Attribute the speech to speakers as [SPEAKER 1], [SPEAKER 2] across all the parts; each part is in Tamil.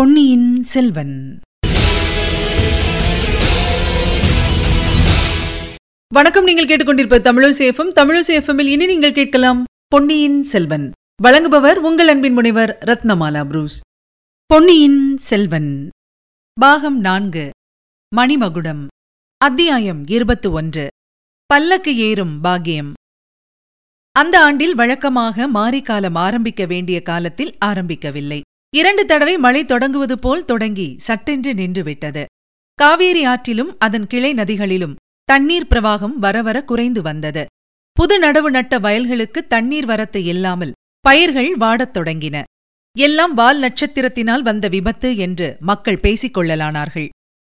[SPEAKER 1] பொன்னியின் செல்வன். வணக்கம் நீங்கள் கேட்டுக்கொண்டிருப்ப தமிழசேஃபம் தமிழசேஃபமில் இனி நீங்கள் கேட்கலாம் பொன்னியின் செல்வன். வழங்குபவர் உங்கள் அன்பின் முனைவர் ரத்னமாலா புரூஸ். பொன்னியின் செல்வன். பாகம் நான்கு. மணிமகுடம். அத்தியாயம் இருபத்து ஒன்று. பல்லக்கு ஏறும் பாக்கியம். அந்த ஆண்டில் வழக்கமாக மாரிக்காலம் ஆரம்பிக்க வேண்டிய காலத்தில் ஆரம்பிக்கவில்லை. இரண்டு தடவை மழை தொடங்குவது போல் தொடங்கி சட்டென்று நின்றுவிட்டது. காவேரி ஆற்றிலும் அதன் கிளை நதிகளிலும் தண்ணீர் பிரவாகம் வரவர குறைந்து வந்தது. புது நடவு நட்ட வயல்களுக்கு தண்ணீர் வரத்து இல்லாமல் பயிர்கள் வாடத் தொடங்கின. எல்லாம் வால் நட்சத்திரத்தினால் வந்த விபத்து என்று மக்கள் பேசிக் கொள்ளலானார்கள்.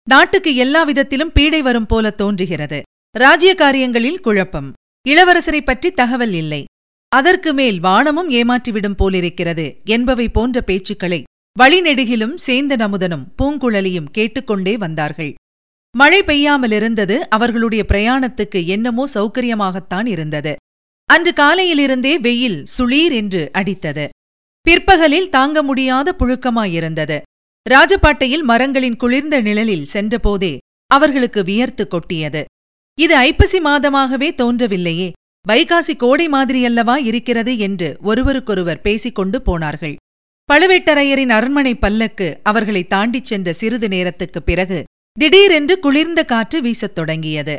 [SPEAKER 1] நாட்டுக்கு எல்லா விதத்திலும் பீடை வரும் போல தோன்றுகிறது. ராஜ்ய காரியங்களில் குழப்பம். இளவரசரை பற்றி தகவல் இல்லை. அதற்கு மேல் வானமும் ஏமாற்றிவிடும் போலிருக்கிறது என்பவை போன்ற பேச்சுக்களை வழிநெடுகிலும் சேந்த நமுதனும் பூங்குழலியும் கேட்டுக்கொண்டே வந்தார்கள். மழை பெய்யாமலிருந்தது அவர்களுடைய பிரயாணத்துக்கு என்னமோ சௌகரியமாகத்தான் இருந்தது. அன்று காலையிலிருந்தே வெயில் சுளீர் என்று அடித்தது. பிற்பகலில் தாங்க முடியாத புழுக்கமாயிருந்தது. ராஜபாட்டையில் மரங்களின் குளிர்ந்த நிழலில் சென்றபோதே அவர்களுக்கு வியர்த்து கொட்டியது. இது ஐப்பசி மாதமாகவே தோன்றவில்லையே வைகாசி கோடை மாதிரியல்லவா இருக்கிறது என்று ஒருவருக்கொருவர் பேசிக்கொண்டு போனார்கள். பழுவேட்டரையரின் அரண்மனை பல்லக்கு அவர்களை தாண்டிச் சென்ற சிறிது நேரத்துக்குப் பிறகு திடீரென்று குளிர்ந்த காற்று வீசத் தொடங்கியது.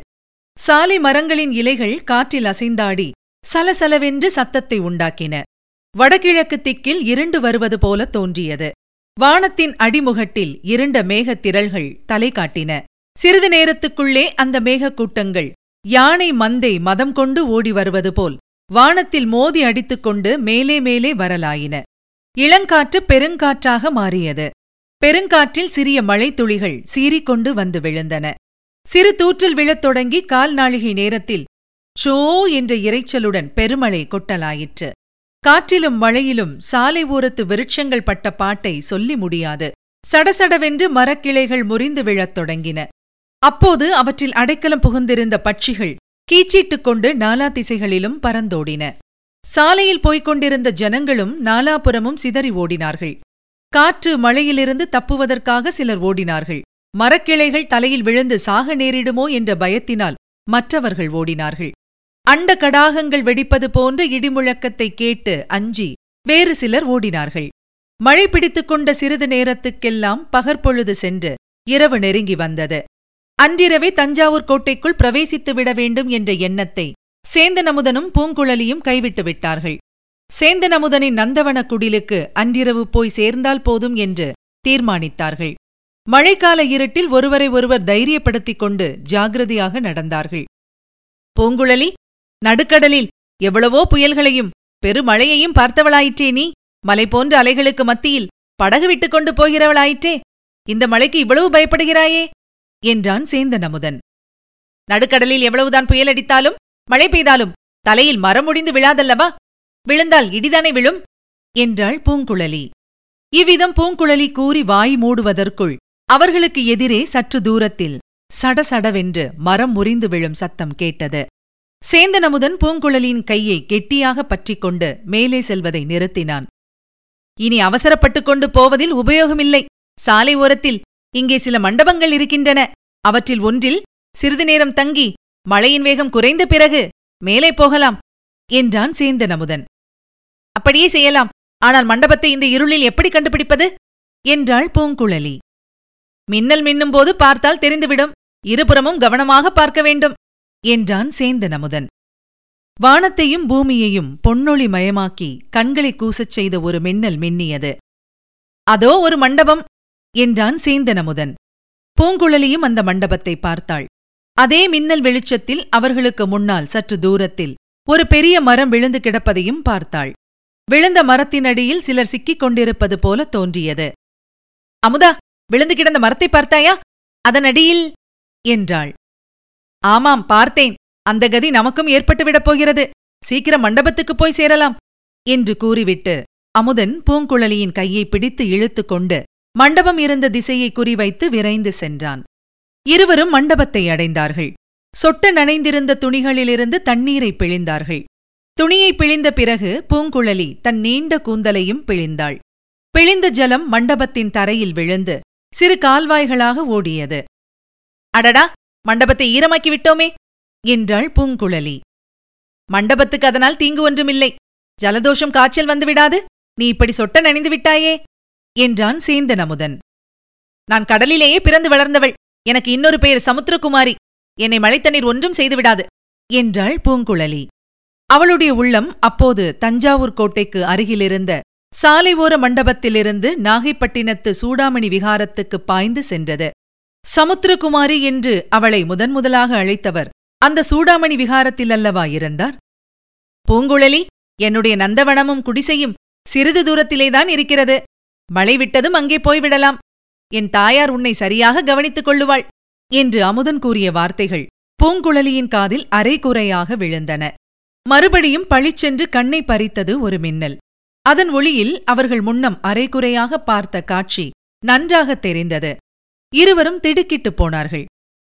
[SPEAKER 1] சாலை மரங்களின் இலைகள் காற்றில் அசைந்தாடி சலசலவென்று சத்தத்தை உண்டாக்கின. வடகிழக்கு திக்கில் இருண்டு வருவது போல தோன்றியது. வானத்தின் அடிமுகட்டில் இருண்ட மேகத் திரள்கள் தலை காட்டின. சிறிது நேரத்துக்குள்ளே அந்த மேகக்கூட்டங்கள் யானை மந்தை மதம் கொண்டு ஓடி வருவது போல் வானத்தில் மோதி அடித்துக்கொண்டு மேலே மேலே வரலாயின. இளங்காற்று பெருங்காற்றாக மாறியது. பெருங்காற்றில் சிறிய மழைத்துளிகள் சீறிக்கொண்டு வந்து விழுந்தன. சிறு தூற்றல் விழத் தொடங்கி கால் நாழிகை நேரத்தில் சோ என்ற இரைச்சலுடன் பெருமழை கொட்டலாயிற்று. காற்றிலும் மழையிலும் சாலை ஓரத்து விருட்சங்கள் பட்ட பாட்டை சொல்லி முடியாது. சடசடவென்று மரக்கிளைகள் முறிந்து விழத் தொடங்கின. அப்போது அவற்றில் அடைக்கலம் புகுந்திருந்த பட்சிகள் கீச்சிட்டுக் கொண்டு நாலா திசைகளிலும் பறந்தோடின. சாலையில் போய்க் கொண்டிருந்த ஜனங்களும் நாலாபுறமும் சிதறி ஓடினார்கள். காற்று மழையிலிருந்து தப்புவதற்காக சிலர் ஓடினார்கள். மரக்கிளைகள் தலையில் விழுந்து சாக நேரிடுமோ என்ற பயத்தினால் மற்றவர்கள் ஓடினார்கள். அண்ட கடாகங்கள் வெடிப்பது போன்ற இடிமுழக்கத்தை கேட்டு அஞ்சி வேறு சிலர் ஓடினார்கள். மழை பிடித்துக் கொண்ட சிறிது நேரத்துக்கெல்லாம் பகற்பொழுது சென்று இரவு நெருங்கி வந்தது. அன்றிரவே தஞ்சாவூர் கோட்டைக்குள் பிரவேசித்து விட வேண்டும் என்ற எண்ணத்தை சேந்தனமுதனும் பூங்குழலியும் கைவிட்டு விட்டார்கள். சேந்தனமுதனின் நந்தவன குடிலுக்கு அன்றிரவு போய் சேர்ந்தால் போதும் என்று தீர்மானித்தார்கள். மழைக்கால இருட்டில் ஒருவரை ஒருவர் தைரியப்படுத்திக் கொண்டு ஜாகிரதையாக நடந்தார்கள். பூங்குழலி நடுக்கடலில் எவ்வளவோ புயல்களையும் பெருமழையையும் பார்த்தவளாயிற்றே நீ. மலை போன்ற அலைகளுக்கு மத்தியில் படகு விட்டுக் கொண்டு போகிறவளாயிற்றே. இந்த மழைக்கு இவ்வளவு பயப்படுகிறாயே. என்றான் சேந்தன் அமுதன் நடுக்கடலில் எவ்வளவுதான் புயல் அடித்தாலும் மழை பெய்தாலும் தலையில் மரம் முடிந்து விழாதல்லவா? விழுந்தால் இடிதானே விழும்? என்றாள் பூங்குழலி. இவ்விதம் பூங்குழலி கூறி வாய் மூடுவதற்குள் அவர்களுக்கு எதிரே சற்று தூரத்தில் சடசடவென்று மரம் முறிந்து விழும் சத்தம் கேட்டது. சேந்தன் அமுதன் பூங்குழலியின் கையை கெட்டியாக பற்றிக் கொண்டு மேலே செல்வதை நிறுத்தினான். இனி அவசரப்பட்டுக் கொண்டு போவதில் உபயோகமில்லை. சாலை ஓரத்தில் இங்கே சில மண்டபங்கள் இருக்கின்றன. அவற்றில் ஒன்றில் சிறிது நேரம் தங்கி மழையின் வேகம் குறைந்த பிறகு மேலே போகலாம் என்றான் சேந்தன் அமுதன் அப்படியே செய்யலாம். ஆனால் மண்டபத்தை இந்த இருளில் எப்படி கண்டுபிடிப்பது? என்றாள் பூங்குழலி. மின்னல் மின்னும் போது பார்த்தால் தெரிந்துவிடும். இருபுறமும் கவனமாக பார்க்க வேண்டும் என்றான் சேந்தன் அமுதன் வானத்தையும் பூமியையும் பொன்னொளி மயமாக்கி கண்களை கூசச் செய்த ஒரு மின்னல் மின்னியது. அதோ ஒரு மண்டபம். என்றான் சேந்தன் அமுதன் பூங்குழலியும் அந்த மண்டபத்தை பார்த்தாள். அதே மின்னல் வெளிச்சத்தில் அவர்களுக்கு முன்னால் சற்று தூரத்தில் ஒரு பெரிய மரம் விழுந்து கிடப்பதையும் பார்த்தாள். விழுந்த மரத்தினடியில் சிலர் சிக்கிக் கொண்டிருப்பது போல தோன்றியது. அமுதா விழுந்து கிடந்த மரத்தை பார்த்தாயா? அதனடியில் என்றாள். ஆமாம் பார்த்தேன். அந்த கதி நமக்கும் ஏற்பட்டுவிடப் போகிறது. சீக்கிரம் மண்டபத்துக்குப் போய் சேரலாம். என்று கூறிவிட்டு அமுதன் பூங்குழலியின் கையை பிடித்து இழுத்து கொண்டு மண்டபம் இருந்த திசையை குறிவைத்து விரைந்து சென்றான். இருவரும் மண்டபத்தை அடைந்தார்கள். சொட்ட நனைந்திருந்த துணிகளிலிருந்து தண்ணீரை பிழிந்தார்கள். துணியை பிழிந்த பிறகு பூங்குழலி தன் நீண்ட கூந்தலையும் பிழிந்தாள். பிழிந்த ஜலம் மண்டபத்தின் தரையில் விழுந்து சிறு கால்வாய்களாக ஓடியது. அடடா! மண்டபத்தை ஈரமாக்கி விட்டோமே என்றாள் பூங்குழலி. மண்டபத்துக்கு அதனால் தீங்கு ஒன்றுமில்லை. ஜலதோஷம் காய்ச்சல் வந்துவிடாது நீ இப்படி சொட்ட நனைந்து விட்டாயே! என்றான் சேந்தன் அமுதன் நான் கடலிலேயே பிறந்து வளர்ந்தவள். எனக்கு இன்னொரு பெயர் சமுத்திரகுமாரி. என்னை மழைத்தண்ணீர் ஒன்றும் செய்துவிடாது என்றாள் பூங்குழலி. அவளுடைய உள்ளம் அப்போது தஞ்சாவூர் கோட்டைக்கு அருகிலிருந்த சாலை ஓர மண்டபத்திலிருந்து நாகைப்பட்டினத்து சூடாமணி விகாரத்துக்கு பாய்ந்து சென்றது. சமுத்திரகுமாரி என்று அவளை முதன் முதலாக அழைத்தவர் அந்த சூடாமணி விகாரத்தில் அல்லவா இருந்தார்? பூங்குழலி என்னுடைய நந்தவனமும் குடிசையும் சிறிது தூரத்திலேதான் இருக்கிறது. மழை விட்டதும் அங்கே போய்விடலாம். என் தாயார் உன்னை சரியாக கவனித்துக் கொள்ளுவாள் என்று அமுதன் கூறிய வார்த்தைகள் பூங்குழலியின் காதில் அரைகுறையாக விழுந்தன. மறுபடியும் பழிச்சென்று கண்ணை பறித்தது ஒரு மின்னல். அதன் ஒளியில் அவர்கள் முன்னம் அரைகுறையாக பார்த்த காட்சி நன்றாகத் தெரிந்தது. இருவரும் திடுக்கிட்டுப் போனார்கள்.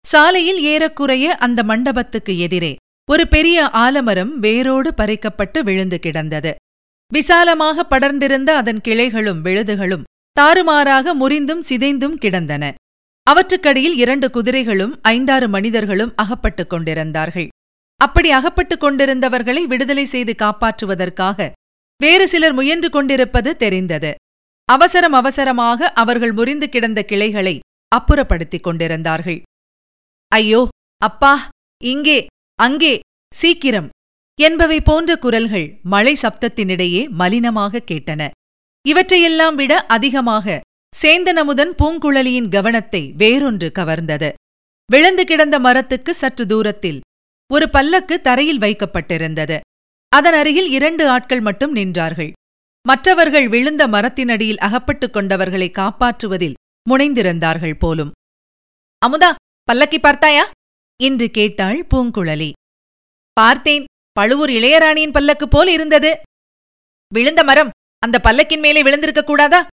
[SPEAKER 1] சாலையில் ஏறக்குறைய அந்த மண்டபத்துக்கு எதிரே ஒரு பெரிய ஆலமரம் வேரோடு பறிக்கப்பட்டு விழுந்து கிடந்தது. விசாலமாக படர்ந்திருந்த அதன் கிளைகளும் விழுதுகளும் தாறுமாறாக முறிந்தும் சிதைந்தும் கிடந்தன. அவற்றுக்கடியில் இரண்டு குதிரைகளும் ஐந்தாறு மனிதர்களும் அகப்பட்டுக் கொண்டிருந்தார்கள். அப்படி அகப்பட்டுக் கொண்டிருந்தவர்களை விடுதலை செய்து காப்பாற்றுவதற்காக வேறு சிலர் முயன்று கொண்டிருப்பது தெரிந்தது. அவசரம் அவசரமாக அவர்கள் முறிந்து கிடந்த கிளைகளை அப்புறப்படுத்திக் கொண்டிருந்தார்கள். ஐயோ அப்பா இங்கே அங்கே சீக்கிரம் என்பவை போன்ற குரல்கள் மழை சப்தத்தினிடையே மலினமாக கேட்டன. இவற்றையெல்லாம் விட அதிகமாக சேந்தனமுதன் பூங்குழலியின் கவனத்தை வேறொன்று கவர்ந்தது. விழுந்து கிடந்த மரத்துக்கு சற்று தூரத்தில் ஒரு பல்லக்கு தரையில் வைக்கப்பட்டிருந்தது. அதன் அருகில் இரண்டு ஆட்கள் மட்டும் நின்றார்கள். மற்றவர்கள் விழுந்த மரத்தினடியில் அகப்பட்டுக் கொண்டவர்களை காப்பாற்றுவதில் முனைந்திருந்தார்கள் போலும். அமுதா பல்லக்கி பார்த்தாயா? என்று கேட்டாள் பூங்குழலி. பார்த்தேன். பழுவூர் இளையராணியின் பல்லக்கு போல் இருந்தது. விழுந்த மரம் அந்த பல்லக்கின் மேலே விழுந்திருக்க கூடாதா?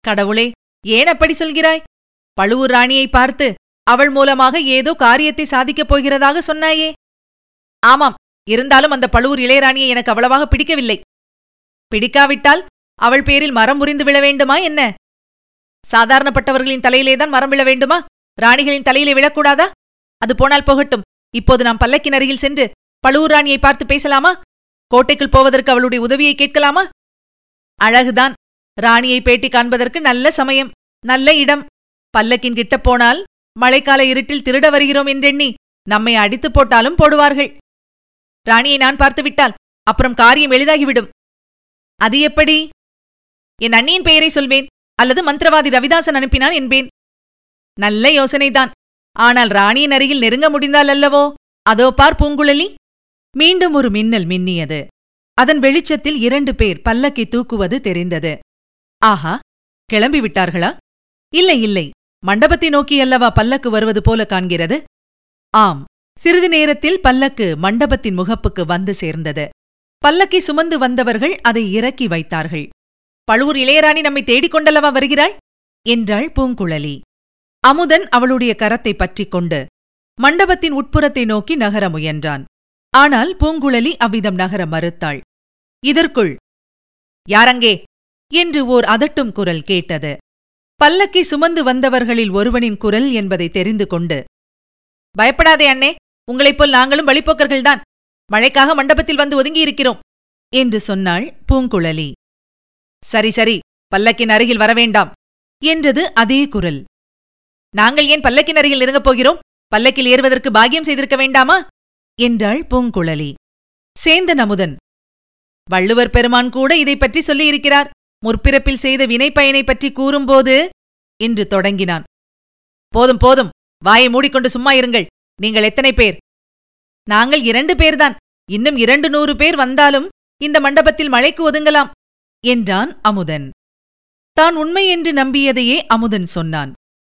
[SPEAKER 1] கடவுளே ஏன் அப்படி சொல்கிறாய்? பழுவூர் ராணியை பார்த்து அவள் மூலமாக ஏதோ காரியத்தை சாதிக்கப் போகிறதாக சொன்னாயே. ஆமாம் இருந்தாலும் அந்த பழுவூர் இளையராணியை எனக்கு அவ்வளவாக பிடிக்கவில்லை. பிடிக்காவிட்டால் அவள் பேரில் மரம் முறிந்து விழ வேண்டுமா என்ன? சாதாரணப்பட்டவர்களின் தலையிலேதான் மரம் விழ வேண்டுமா? ராணிகளின் தலையிலே விழக்கூடாதா? அது போனால் போகட்டும். இப்போது நாம் பல்லக்கின் அருகில் சென்று பழுவூர் ராணியை பார்த்து பேசலாமா? கோட்டைக்குள் போவதற்கு அவளுடைய உதவியை கேட்கலாமா? அழகுதான். ராணியை பேட்டி காண்பதற்கு நல்ல சமயம் நல்ல இடம். பல்லக்கின் கிட்ட போனால் மழைக்கால இருட்டில் திருட வருகிறோம் என்றெண்ணி நம்மை அடித்துப் போட்டாலும் போடுவார்கள். ராணியை நான் பார்த்துவிட்டால் அப்புறம் காரியம் எளிதாகிவிடும். அது எப்படி? என் அண்ணியின் பெயரை சொல்வேன் அல்லது மந்திரவாதி ரவிதாசன் அனுப்பினான் என்பேன். நல்ல யோசனைதான். ஆனால் ராணியின் அருகில் நெருங்க முடிந்தால் அல்லவோ? அதோ பார் பூங்குழலி. மீண்டும் ஒரு மின்னல் மின்னியது. அதன் வெளிச்சத்தில் இரண்டு பேர் பல்லக்கை தூக்குவது தெரிந்தது. ஆஹா கிளம்பி விட்டார்களா இல்லை இல்லை. மண்டபத்தை நோக்கி அல்லவா பல்லக்கு வருவது போல காண்கிறது? ஆம். சிறிது நேரத்தில் பல்லக்கு மண்டபத்தின் முகப்புக்கு வந்து சேர்ந்தது. பல்லக்கை சுமந்து வந்தவர்கள் அதை இறக்கி வைத்தார்கள். பழுவூர் இளையராணி நம்மை தேடிக் கொண்டல்லவா வருகிறாள்? என்றாள் பூங்குழலி. அமுதன் அவளுடைய கரத்தை பற்றிக் கொண்டு மண்டபத்தின் உட்புறத்தை நோக்கி நகர முயன்றான். ஆனால் பூங்குழலி அவ்விதம் நகர மறுத்தாள். இதற்குள் யாரங்கே? என்று ஓர் அதட்டும் குரல் கேட்டது. பல்லக்கை சுமந்து வந்தவர்களில் ஒருவனின் குரல் என்பதை தெரிந்து கொண்டு பயப்படாதே அண்ணே உங்களைப் போல் நாங்களும் வழிப்போக்கர்கள்தான். மழைக்காக மண்டபத்தில் வந்து ஒதுங்கியிருக்கிறோம் என்று சொன்னாள் பூங்குழலி. சரி சரி பல்லக்கின் அருகில் வரவேண்டாம் என்றது அதே குரல். நாங்கள் ஏன் பல்லக்கின் அருகில் நெருங்கப் போகிறோம்? பல்லக்கில் ஏறுவதற்கு பாக்கியம் செய்திருக்க வேண்டாமா? என்றாள் பூங்குழலி. சேந்தன் அமுதன் வள்ளுவர் பெருமான் கூட இதைப் பற்றி சொல்லியிருக்கிறார். முற்பிறப்பில் செய்த வினைப்பயனை பற்றி கூறும்போது? என்று தொடங்கினான். போதும் போதும். வாயை மூடிக்கொண்டு சும்மா இருங்கள். நீங்கள் எத்தனை பேர்? நாங்கள் இரண்டு பேர்தான். இன்னும் இரண்டு நூறு பேர் வந்தாலும் இந்த மண்டபத்தில் மழைக்கு ஒதுங்கலாம் என்றான் அமுதன். தான் உண்மை என்று நம்பியதையே அமுதன் சொன்னான்.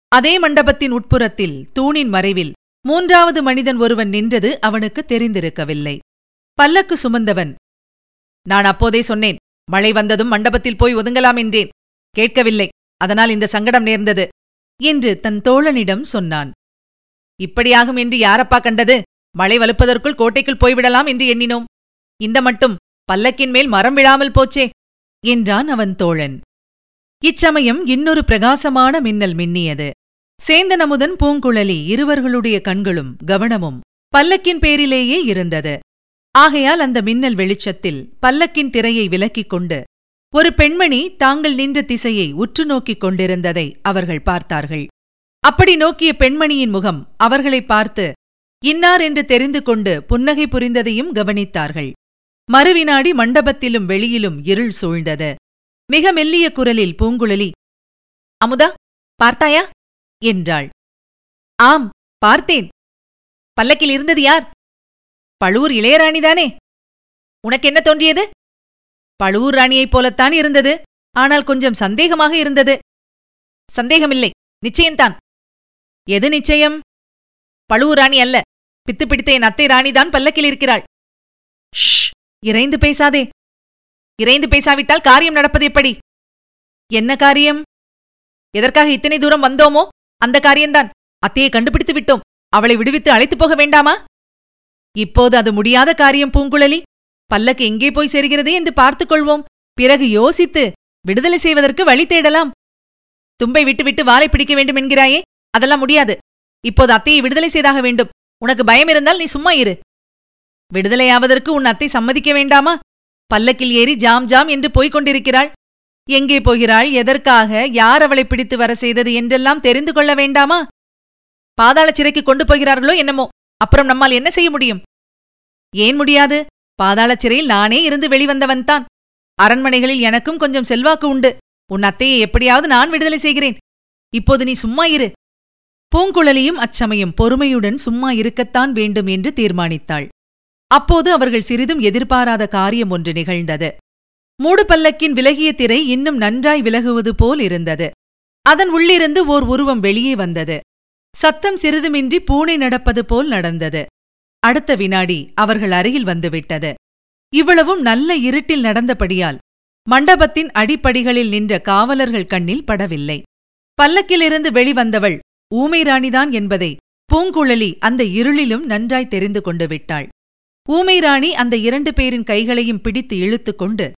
[SPEAKER 1] அதே மண்டபத்தின் உட்புறத்தில் தூணின் மறைவில் மூன்றாவது மனிதன் ஒருவன் நின்றது அவனுக்கு தெரிந்திருக்கவில்லை. பல்லக்கு சுமந்தவன் நான் அப்போதே சொன்னேன் மழை வந்ததும் மண்டபத்தில் போய் ஒதுங்கலாம் என்றேன். கேட்கவில்லை அதனால் இந்த சங்கடம் நேர்ந்தது என்று தன் தோழனிடம் சொன்னான். இப்படியாகும் என்று யாரப்பா கண்டது? மழை வலுப்பதற்குள் கோட்டைக்குள் போய்விடலாம் என்று எண்ணினோம். இந்த மட்டும் பல்லக்கின் மேல் மரம் விழாமல் போச்சே என்றான் அவன் தோழன். இச்சமயம் இன்னொரு பிரகாசமான மின்னல் மின்னியது. சேந்தன் அமுதன் பூங்குழலி இருவர்களுடைய கண்களும் கவனமும் பல்லக்கின் பேரிலேயே இருந்தது. ஆகையால் அந்த மின்னல் வெளிச்சத்தில் பல்லக்கின் திரையை விலக்கிக் கொண்டு ஒரு பெண்மணி தாங்கள் நின்ற திசையை உற்று நோக்கிக் கொண்டிருந்ததை அவர்கள் பார்த்தார்கள். அப்படி நோக்கிய பெண்மணியின் முகம் அவர்களை பார்த்து இன்னார் என்று தெரிந்து கொண்டு புன்னகை புரிந்ததையும் கவனித்தார்கள். மறுவினாடி மண்டபத்திலும் வெளியிலும் இருள் சூழ்ந்தது. மிக மெல்லிய குரலில் பூங்குழலி அமுதா பார்த்தாயா? என்றாள். ஆம் பார்த்தேன். பல்லக்கில் இருந்தது யார்? பழுவூர் இளையராணிதானே உனக்கு என்ன தோன்றியது? பழுவூர் ராணியைப் போலத்தான் இருந்தது. ஆனால் கொஞ்சம் சந்தேகமாக இருந்தது. சந்தேகமில்லை. நிச்சயம்தான். எது நிச்சயம்? பழுவூர் ராணி அல்ல. பித்து பிடித்த என் அத்தை ராணிதான் பல்லக்கில் இருக்கிறாள். ஷ்! இறைந்து பேசாதே. இறைந்து பேசாவிட்டால் காரியம் நடப்பது எப்படி? என்ன காரியம்? எதற்காக இத்தனை தூரம் வந்தோமோ அந்த காரியம்தான். அத்தையை கண்டுபிடித்து விட்டோம். அவளை விடுவித்து அழைத்துப் போக வேண்டாமா? இப்போது அது முடியாத காரியம் பூங்குழலி. பல்லக்கு எங்கே போய் சேர்கிறது என்று பார்த்துக் கொள்வோம். பிறகு யோசித்து விடுதலை செய்வதற்கு வழி தேடலாம். தும்பை விட்டுவிட்டு வாலை பிடிக்க வேண்டும் என்கிறாயே? அதெல்லாம் முடியாது. இப்போது அத்தையை விடுதலை செய்தாக வேண்டும். உனக்கு பயம் இருந்தால் நீ சும்மா இரு. விடுதலையாவதற்கு உன் அத்தை சம்மதிக்க வேண்டாமா? பல்லக்கில் ஏறி ஜாம் ஜாம் என்று போய்க் கொண்டிருக்கிறாள். எங்கே போகிறாள்? எதற்காக? யார் அவளை பிடித்து வர செய்தது என்றெல்லாம் தெரிந்து கொள்ள வேண்டாமா? பாதாள சிறைக்கு கொண்டு போகிறார்களோ என்னமோ? அப்புறம் நம்மால் என்ன செய்ய முடியும்? ஏன் முடியாது? பாதாள சிறையில் நானே இருந்து வெளிவந்தவன்தான் அரண்மனைகளில் எனக்கும் கொஞ்சம் செல்வாக்கு உண்டு. உன் அத்தையை எப்படியாவது நான் விடுதலை செய்கிறேன். இப்போது நீ சும்மா இரு. பூங்குழலியும் அச்சமயம் பொறுமையுடன் சும்மா இருக்கத்தான் வேண்டும் என்று தீர்மானித்தாள். அப்போது அவர்கள் சிறிதும் எதிர்பாராத காரியம் ஒன்று நிகழ்ந்தது. மூடு பல்லக்கின் விலகிய திரை இன்னும் நன்றாய் விலகுவது போல் இருந்தது. அதன் உள்ளிருந்து ஓர் உருவம் வெளியே வந்தது. சத்தம் சிறிதுமின்றி பூனை நடப்பது போல் நடந்தது. அடுத்த வினாடி அவர்கள் அருகில் வந்துவிட்டது. இவ்வளவும் நல்ல இருட்டில் நடந்தபடியால் மண்டபத்தின் அடிப்படிகளில் நின்ற காவலர்கள் கண்ணில் படவில்லை. பல்லக்கிலிருந்து வெளிவந்தவள் ஊமை ராணிதான் என்பதை பூங்குழலி அந்த இருளிலும் நன்றாய் தெரிந்து கொண்டு விட்டாள். ஊமை ராணி அந்த இரண்டு பேரின் கைகளையும் பிடித்து இழுத்துக்கொண்டு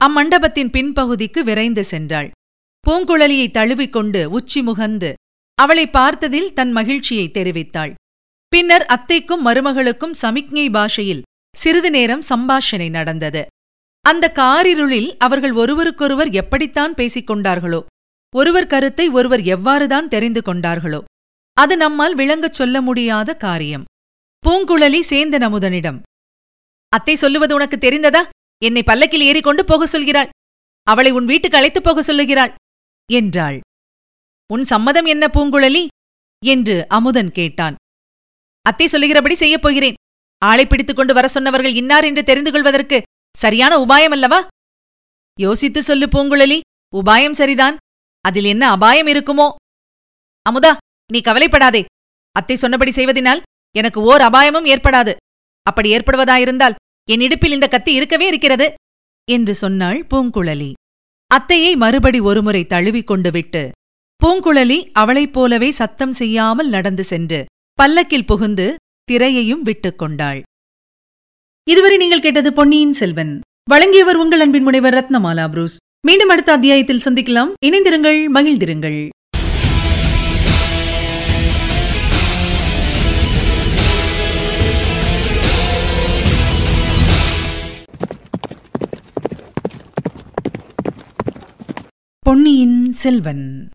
[SPEAKER 1] அம்மண்டபத்தின் பின்பகுதிக்கு விரைந்து சென்றாள். பூங்குழலியை தழுவிக்கொண்டு உச்சி முகந்து அவளை பார்த்ததில் தன் மகிழ்ச்சியை தெரிவித்தாள். பின்னர் அத்தைக்கும் மருமகளுக்கும் சமிக்ஞை பாஷையில் சிறிது நேரம் சம்பாஷணை நடந்தது. அந்த காரிருளில் அவர்கள் ஒருவருக்கொருவர் எப்படித்தான் பேசிக் கொண்டார்களோ ஒருவர் கருத்தை ஒருவர் எவ்வாறுதான் தெரிந்து கொண்டார்களோ அது நம்மால் விளங்கச் சொல்ல முடியாத காரியம். பூங்குழலி சேந்தன் அமுதனிடம் அத்தை சொல்லுவது உனக்கு தெரிந்ததா? என்னை பல்லக்கில் ஏறிக்கொண்டு போக சொல்கிறாள். அவளை உன் வீட்டுக்கு அழைத்துப் போக சொல்லுகிறாள். என்றாள். உன் சம்மதம் என்ன பூங்குழலி? என்று அமுதன் கேட்டான். அத்தை சொல்லுகிறபடி செய்யப் போகிறேன். ஆளை பிடித்துக் கொண்டு வர சொன்னவர்கள் இன்னார் என்று தெரிந்து கொள்வதற்கு சரியான உபாயம் அல்லவா? யோசித்து சொல்லு பூங்குழலி. உபாயம் சரிதான். அதில் என்ன அபாயம் இருக்குமோ? அமுதா நீ கவலைப்படாதே. அத்தை சொன்னபடி செய்வதினால் எனக்கு ஓர் அபாயமும் ஏற்படாது. அப்படி ஏற்படுவதாயிருந்தால் என் இடுப்பில் இந்த கத்தி இருக்கவே இருக்கிறது என்று சொன்னாள் பூங்குழலி. அத்தையை மறுபடி ஒருமுறை தழுவிக் கொண்டு விட்டு பூங்குழலி அவளைப் போலவே சத்தம் செய்யாமல் நடந்து சென்று பல்லக்கில் புகுந்து திரையையும் விட்டுக் கொண்டாள். இதுவரை நீங்கள் கேட்டது பொன்னியின் செல்வன். வழங்கியவர் உங்கள் அன்பின் முனைவர் ரத்னமாலா புரூஸ். மீண்டும் அடுத்த அத்தியாயத்தில் சந்திக்கலாம். இணைந்திருங்கள் மகிழ்ந்திருங்கள். பொன்னியின் செல்வன்.